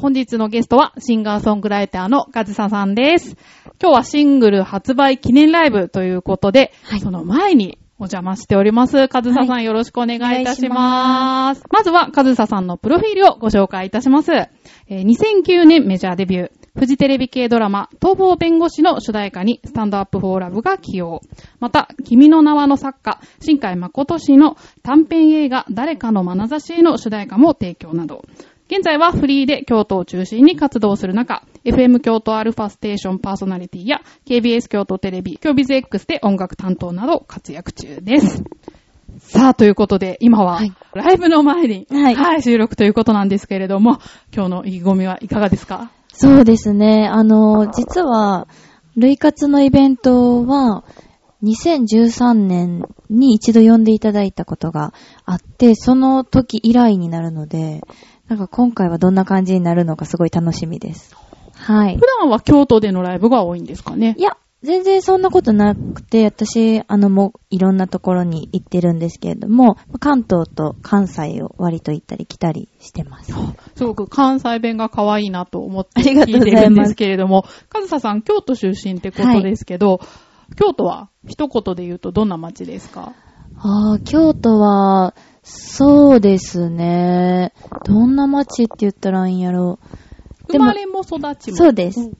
本日のゲストはシンガーソングライターのカズサさんです。今日はシングル発売記念ライブということで、はいその前にお邪魔しております。カズサさん、はいよろしくお願いいたします。まずはカズサさんのプロフィールをご紹介いたします。えー2009年メジャーデビュー。フジテレビ系ドラマ、逃亡弁護士の主題歌にスタンドアップフォーラブが起用。また、君の名はの作家、新海誠氏の短編映画、誰かの眼差しへの主題歌も提供など。現在はフリーで京都を中心に活動する中、FM 京都アルファステーションパーソナリティや KBS 京都テレビ、京ビズ X で音楽担当など活躍中です。さあ、ということで、今ははいライブの前に、はい収録ということなんですけれども、今日の意気込みはいかがですか？そうですね。あの、実は、類活のイベントは、2013年に一度呼んでいただいたことがあって、その時以来になるので、なんか今回はどんな感じになるのかすごい楽しみです。はい普。段は京都でのライブが多いんですかね？いや、全然そんなことなくて、私、あの、もういろんなところに行ってるんですけれども、関東と関西を割と行ったり来たりしてます。すごく関西弁が可愛いなと思って聞いてるんですけれども、かずささん、京都出身ってことですけど、京都は一言で言うとどんな街ですか？ああ、京都は、そうですね。どんな街って言ったらいいんやろう。生まれも育ちも。そうです。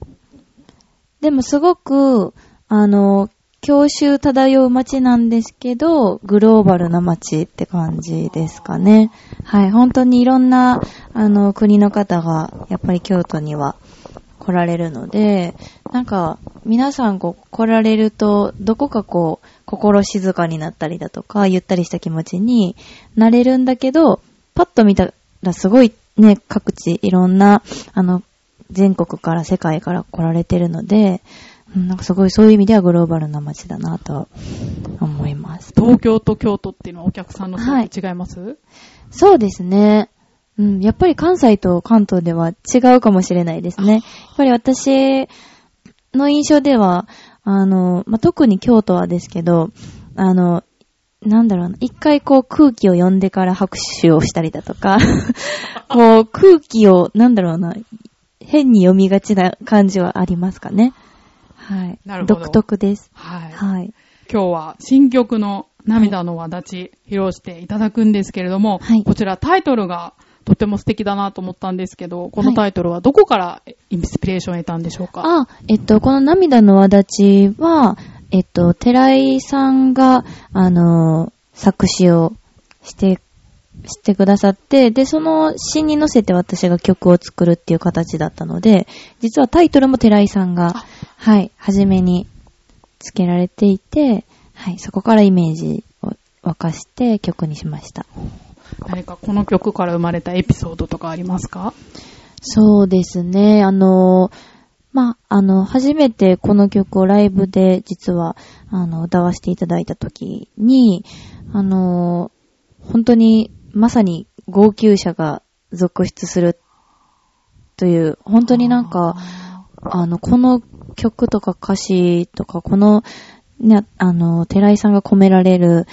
でもすごく、あの、郷愁漂う街なんですけど、グローバルな街って感じですかね。はい、本当にいろんな、あの、国の方が、やっぱり京都には来られるので、なんか、皆さんこう来られると、どこかこう、心静かになったりだとか、ゆったりした気持ちになれるんだけど、パッと見たらすごいね、各地いろんな、あの、全国から世界から来られてるので、うんなんかすごいそういう意味ではグローバルな街だなと思います。東京と京都っていうのはお客さんの層って違います、そうですね。うん、やっぱり関西と関東では違うかもしれないですね。やっぱり私の印象では、あの、まあ、特に京都はですけど、あの、なんだろうな、一回こう空気を読んでから拍手をしたりだとか、こう空気を、なんだろうな、変に読みがちな感じはありますかね。はい。なるほど独特です。はい。はい。今日は新曲の涙の輪立ち披露していただくんですけれども、はいこちらタイトルがとっても素敵だなと思ったんですけど、このタイトルはどこからインスピレーションを得たんでしょうか？あ、えっと、この涙の輪立ちは、えっと、寺井さんが、あの、作詞をして、してくださって、で、その詩に乗せて私が曲を作るっていう形だったので、実はタイトルも寺井さんがあ、はい、初めに付けられていて、はい、そこからイメージを沸かして曲にしました。何かこの曲から生まれたエピソードとかありますか？そうですね。あの、まあ、あの、初めてこの曲をライブで実は、あの、歌わせていただいた時に、あの、本当にまさに号泣者が続出するという、本当になんか、あの、この曲とか歌詞とか、この、ね、あの、寺井さんが込められる、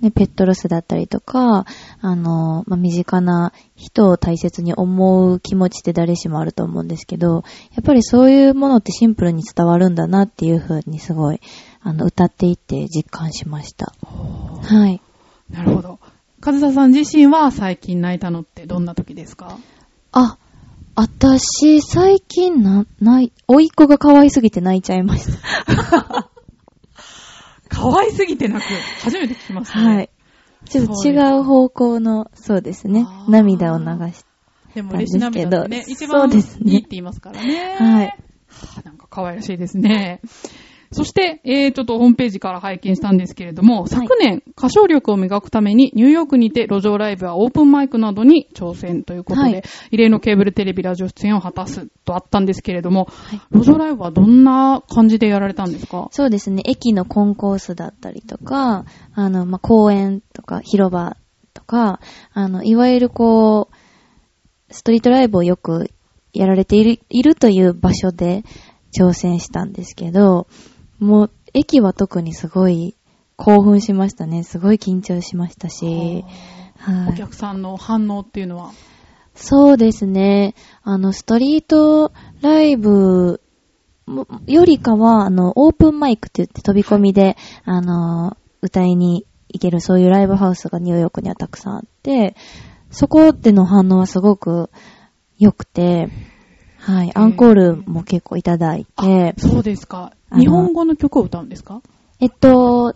ね、ペットロスだったりとか、あの、まあ、身近な人を大切に思う気持ちって誰しもあると思うんですけど、やっぱりそういうものってシンプルに伝わるんだなっていう風にすごい、あの、歌っていって実感しました。はい。なるほど。かずささん自身は最近泣いたのってどんな時ですか？あ、私、最近な、ない、甥いっ子が可愛すぎて泣いちゃいました。可愛すぎて泣く。初めて聞きましたね。はい。ちょっと違う方向の、そうですね涙を流しでも嬉し涙ってね、一番ですねいいって言いますからね。はいはあなんか可愛らしいですね。そして、えー、ちょっとホームページから拝見したんですけれども、昨年、歌唱力を磨くためにニューヨークにて路上ライブやオープンマイクなどに挑戦ということで、はい。異例のケーブルテレビラジオ出演を果たすとあったんですけれども、はい。路上ライブはどんな感じでやられたんですか？そうですね。駅のコンコースだったりとか、あの、まあ、公園とか広場とか、あの、いわゆるこう、ストリートライブをよくやられている、いるという場所で挑戦したんですけど、もう、駅は特にすごい興奮しましたね。すごい緊張しましたし、はい。お客さんの反応っていうのは？そうですね。あの、ストリートライブもよりかは、あの、オープンマイクって言って飛び込みで、あの、歌いに行けるそういうライブハウスがニューヨークにはたくさんあって、そこでの反応はすごく良くて、はい、アンコールも結構いただいて、そうですか。日本語の曲を歌うんですか？えっと、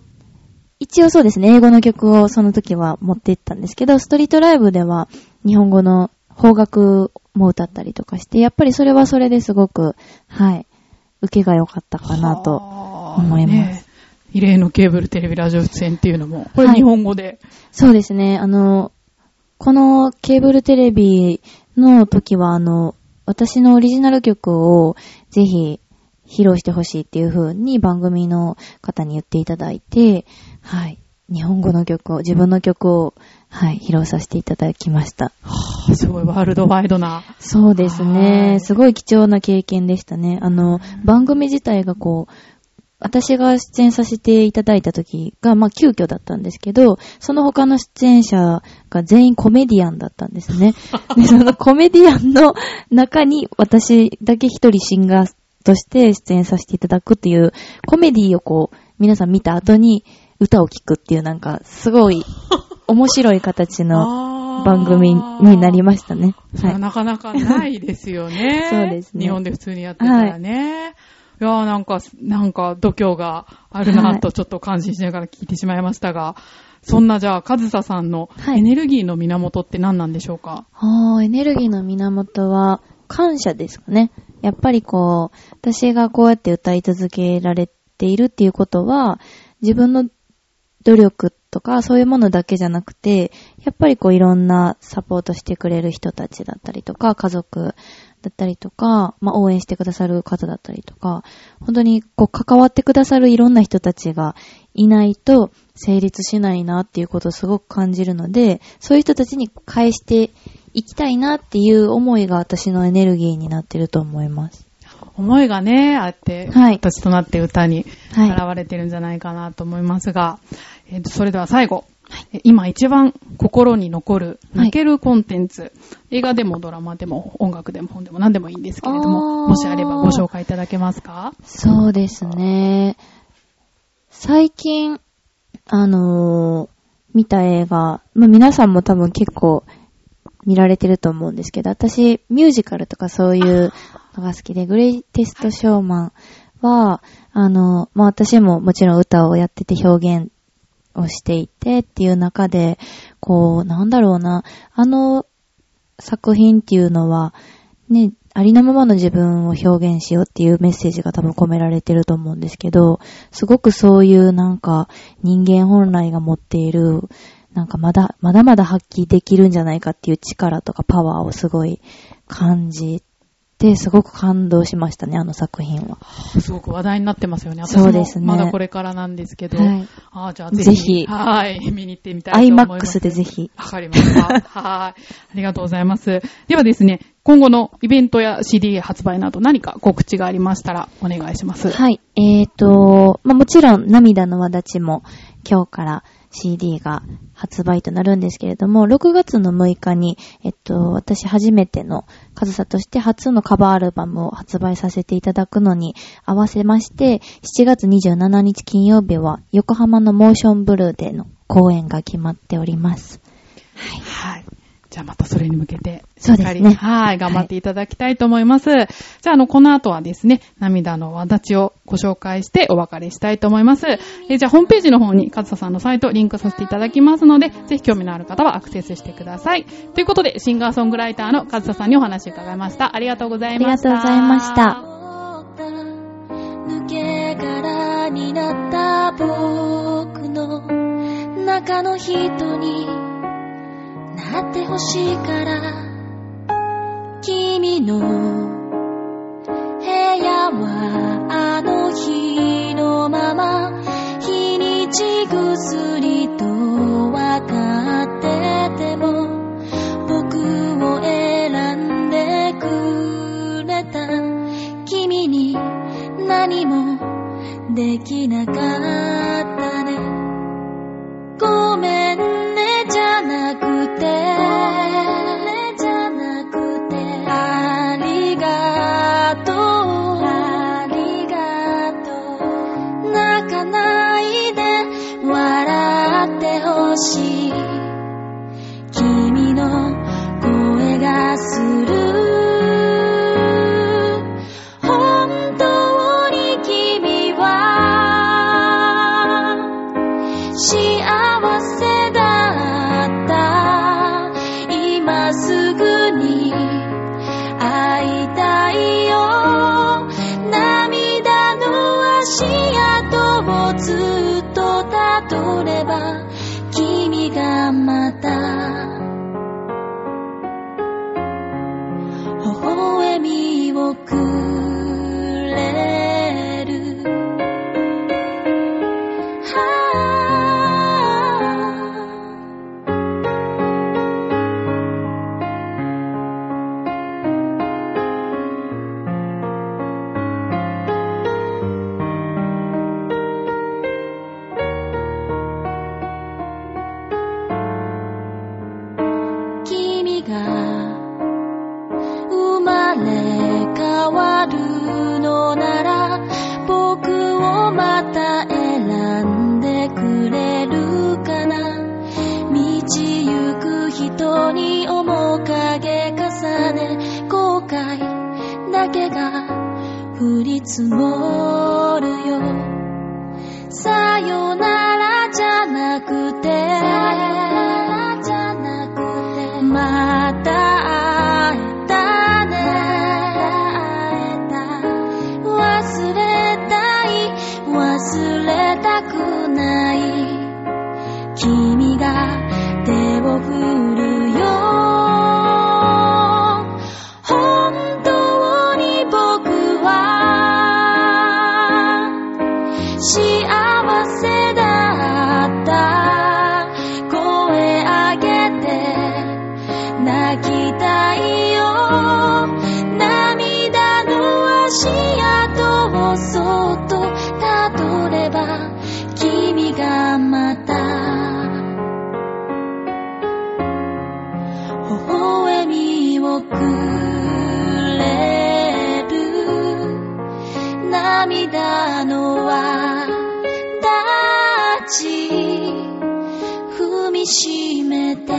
一応そうですね、英語の曲をその時は持って行ったんですけど、ストリートライブでは日本語の邦楽も歌ったりとかして、やっぱりそれはそれですごく、はい、受けが良かったかなと。はあ思います。異例のケーブルテレビラジオ出演っていうのも、これはい日本語で。そうですね、あの、このケーブルテレビの時は、あの、私のオリジナル曲をぜひ披露してほしいっていう風に番組の方に言っていただいて、はい。日本語の曲を、自分の曲を、はい、披露させていただきました。はあすごいワールドワイドな。そうですはいね。すごい貴重な経験でしたね。あの、番組自体がこう、私が出演させていただいた時が、まあ、急遽だったんですけど、その他の出演者が全員コメディアンだったんですね。で、そのコメディアンの中に私だけ一人シンガーとして出演させていただくっていう、コメディをこう、皆さん見た後に歌を聴くっていうなんか、すごい 面白い形の番組になりましたね。は。はいなかなかないですよね そうですね日本で普通にやってたらね。い、やーなんか、なんか度胸があるなはい。とちょっと感心しながら聞いてしまいましたが、そんなじゃあ、カズサさんのはい。エネルギーの源って何なんでしょうか、あーエネルギーの源は感謝ですかね。やっぱりこう、私がこうやって歌い続けられているっていうことは、自分の努力とかそういうものだけじゃなくて、やっぱりこういろんなサポートしてくれる人たちだったりとか、家族だったりとか、まあ応援してくださる方だったりとか、本当にこう関わってくださるいろんな人たちがいないと成立しないなっていうことをすごく感じるので、そういう人たちに返していきたいなっていう思いが私のエネルギーになってると思います。思いがね、あって、はい。形となって歌にはい。現れてるんじゃないかなと思いますが、えーとそれでは最後、え今一番心に残るはい。泣けるコンテンツ、映画でもドラマでも音楽でも本でも何でもいいんですけれども、もしあればご紹介いただけますか？そうですね。最近、あのー見た映画、まあ、皆さんも多分結構見られてると思うんですけど、私、ミュージカルとかそういうのが好きで、グレイテストショーマンは、あの、まあ、私ももちろん歌をやってて表現をしていてっていう中で、こう、なんだろうな、あの作品っていうのは、ね、ありのままの自分を表現しようっていうメッセージが多分込められてると思うんですけど、すごくそういうなんか人間本来が持っている、なんかまだ、まだまだ発揮できるんじゃないかっていう力とかパワーをすごい感じ、すごく感動しましたね、あの作品は。すごく話題になってますよね。私そうですねもまだこれからなんですけど、はいあーじゃあぜひ、はい、見に行ってみたいと思います。IMAX でぜひ。わかりました。はい。ありがとうございます。ではですね、今後のイベントや CD 発売など何か告知がありましたらお願いします。はい。えーと、まあ、もちろん涙の輪立ちも今日から CD が発売となるんですけれども、6月の6日に、えっと、私初めてのカズサとして初のカバーアルバムを発売させていただくのに合わせまして、7月27日金曜日は横浜のモーションブルーでの公演が決まっております。はい。じゃあまたそれに向けて、そうですねしっかりはい、頑張っていただきたいと思います。じゃあ、あの、この後はですね、涙の輪立ちをご紹介してお別れしたいと思います。えじゃあ、ホームページの方に、かずささんのサイトリンクさせていただきますので、ぜひ興味のある方はアクセスしてください。ということで、シンガーソングライターのかずささんにお話を伺いました。ありがとうございました。ありがとうございました。抜け殻になった僕の中の人にってほしいから。君の部屋はあの日のまま日にち薬と分かってても僕を選んでくれた。君に何もできなかった。降り積もるよ。さよなら。のは立ち踏みしめて